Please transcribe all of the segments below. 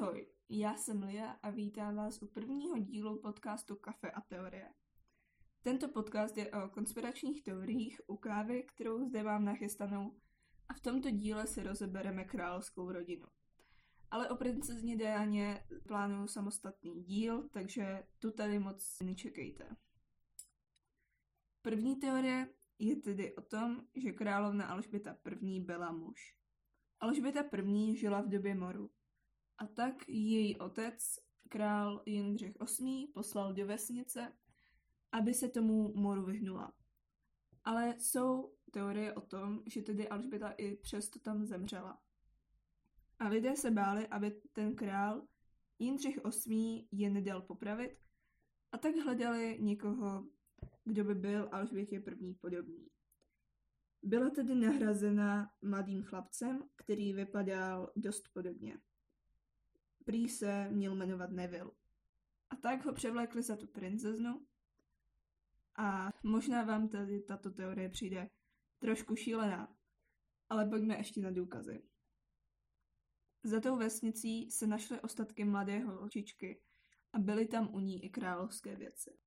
Ahoj, já jsem Lia a vítám vás u prvního dílu podcastu Kafe a teorie. Tento podcast je o konspiračních teoriích u kávy, kterou zde mám nachystanou a v tomto díle si rozebereme královskou rodinu. Ale o princezně Dianě plánuju samostatný díl, takže tu tady moc nečekejte. První teorie je tedy o tom, že královna Alžběta I. byla muž. Alžběta I. žila v době moru. A tak její otec, král Jindřich VIII, poslal do vesnice, aby se tomu moru vyhnula. Ale jsou teorie o tom, že tedy Alžběta i přesto tam zemřela. A lidé se báli, aby ten král Jindřich VIII je nedal popravit a tak hledali někoho, kdo by byl Alžbětě první podobný. Byla tedy nahrazena mladým chlapcem, který vypadal dost podobně. Prý se měl jmenovat Neville. A tak ho převlékli za tu princeznu. A možná vám tady tato teorie přijde trošku šílená, ale pojďme ještě na důkazy. Za tou vesnicí se našly ostatky mladého holčičky a byly tam u ní i královské věci.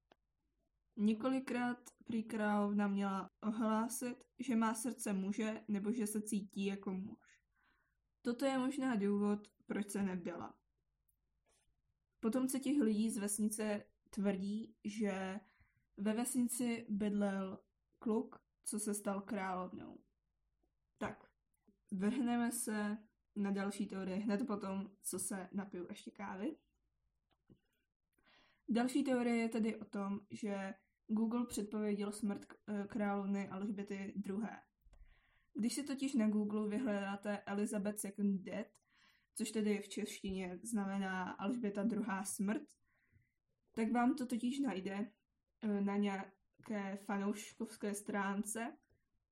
Několikrát prý královna měla ohlásit, že má srdce muže nebo že se cítí jako muž. Toto je možná důvod, proč se nevdala. Potomci těch lidí z vesnice tvrdí, že ve vesnici bydlel kluk, co se stal královnou. Tak, vrhneme se na další teorie hned potom, co se napiju ještě kávy. Další teorie je tedy o tom, že Google předpověděl smrt eh, královny Alžběty II. Když si totiž na Google vyhledáte Elizabeth II Dead, což tedy v češtině znamená Alžběta II. smrt, tak vám to totiž najde eh, na nějaké fanouškovské stránce,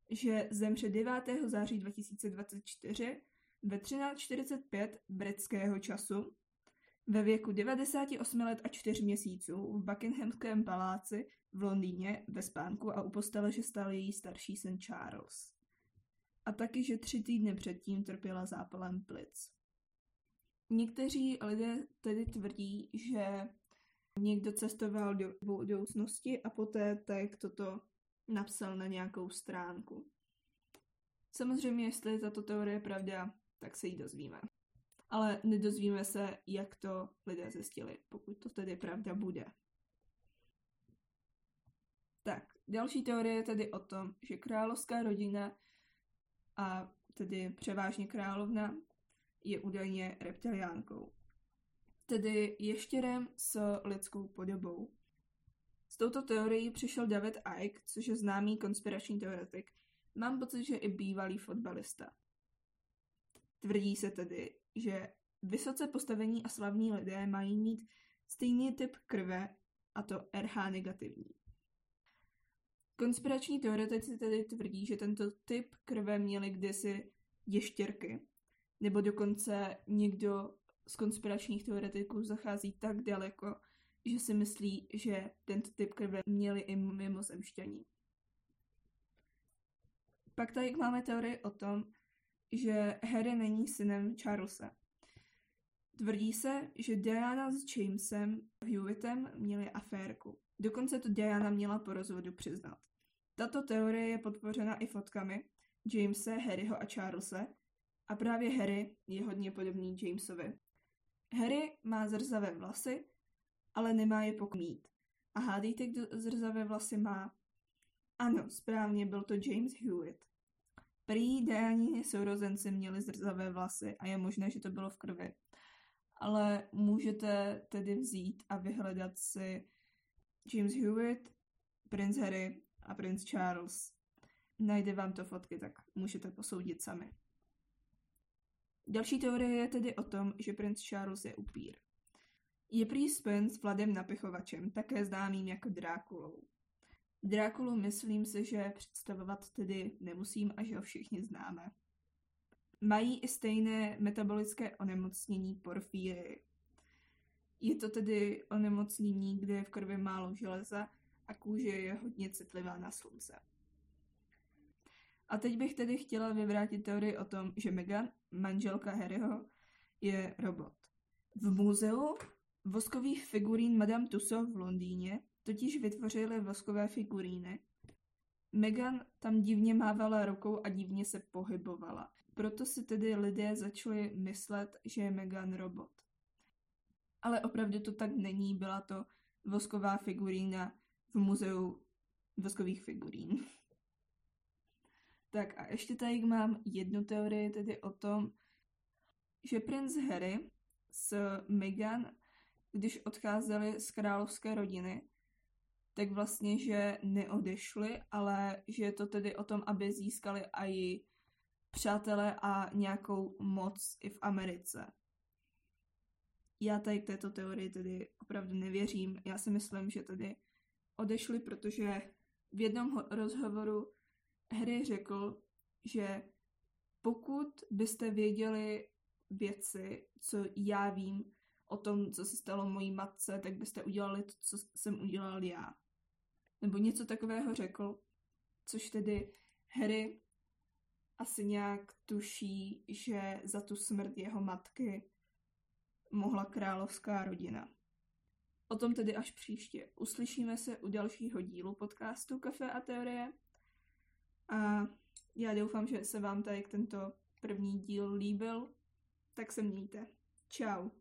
že zemře 9. září 2024 ve 13.45 britského času ve věku 98 let a 4 měsíců v Buckinghamském paláci v Londýně ve spánku a u postele, že stál její starší syn Charles. A taky, že tři týdny předtím trpěla zápalem plic. Někteří lidé tedy tvrdí, že někdo cestoval do budoucnosti a poté tak toto napsal na nějakou stránku. Samozřejmě, jestli je tato teorie pravda, tak se jí dozvíme. Ale nedozvíme se, jak to lidé zjistili, pokud to tedy pravda bude. Tak, další teorie je tedy o tom, že královská rodina a tedy převážně královna je údajně reptiliánkou. Tedy ještěrem s lidskou podobou. S touto teorií přišel David Icke, což je známý konspirační teoretik. Mám pocit, že i bývalý fotbalista. Tvrdí se tedy, že vysoce postavení a slavní lidé mají mít stejný typ krve, a to RH negativní. Konspirační teoretici tedy tvrdí, že tento typ krve měli kdysi ještěrky, nebo dokonce někdo z konspiračních teoretiků zachází tak daleko, že si myslí, že tento typ krve měli i mimozemšťaní. Pak tady máme teorii o tom, že Harry není synem Charlesa. Tvrdí se, že Diana s Jamesem Hewittem měli aférku. Dokonce to Diana měla po rozvodu přiznat. Tato teorie je podpořena i fotkami Jamese, Harryho a Charlesa a právě Harry je hodně podobný Jamesovi. Harry má zrzavé vlasy, ale nemá je pokmít. A hádejte, kdo zrzavé vlasy má? Ano, správně, byl to James Hewitt. Prý Dianí sourozenci měli zrzavé vlasy a je možné, že to bylo v krvi. Ale můžete tedy vzít a vyhledat si James Hewitt, prince Harry a prince Charles. Najde vám to fotky, tak můžete posoudit sami. Další teorie je tedy o tom, že princ Charles je upír. Je prý spojen s Vladem Napichovačem, také známým jako Drákulou. Drákulu myslím si, že představovat tedy nemusím a že ho všichni známe. Mají i stejné metabolické onemocnění porfíry. Je to tedy onemocnění, kde je v krvi málo železa a kůže je hodně citlivá na slunce. A teď bych tedy chtěla vyvrátit teorii o tom, že Meghan, manželka Harryho, je robot. V muzeu voskových figurín Madame Tussauds v Londýně totiž vytvořili voskové figuríny. Meghan tam divně mávala rukou a divně se pohybovala. Proto si tedy lidé začali myslet, že je Meghan robot. Ale opravdu to tak není, byla to vosková figurína v muzeu voskových figurín. Tak a ještě tady mám jednu teorii tedy o tom, že princ Harry s Meghan, když odcházeli z královské rodiny, tak vlastně, že neodešli, ale že je to tedy o tom, aby získali i přátelé a nějakou moc i v Americe. Já tady k této teorii tedy opravdu nevěřím. Já si myslím, že tedy odešli, protože v jednom rozhovoru Harry řekl, že pokud byste věděli věci, co já vím o tom, co se stalo mojí matce, tak byste udělali to, co jsem udělal já. Nebo něco takového řekl, což tedy Harry asi nějak tuší, že za tu smrt jeho matky mohla královská rodina. O tom tedy až příště. Uslyšíme se u dalšího dílu podcastu Kafe a teorie. A já doufám, že se vám tady tento první díl líbil. Tak se mějte. Ciao.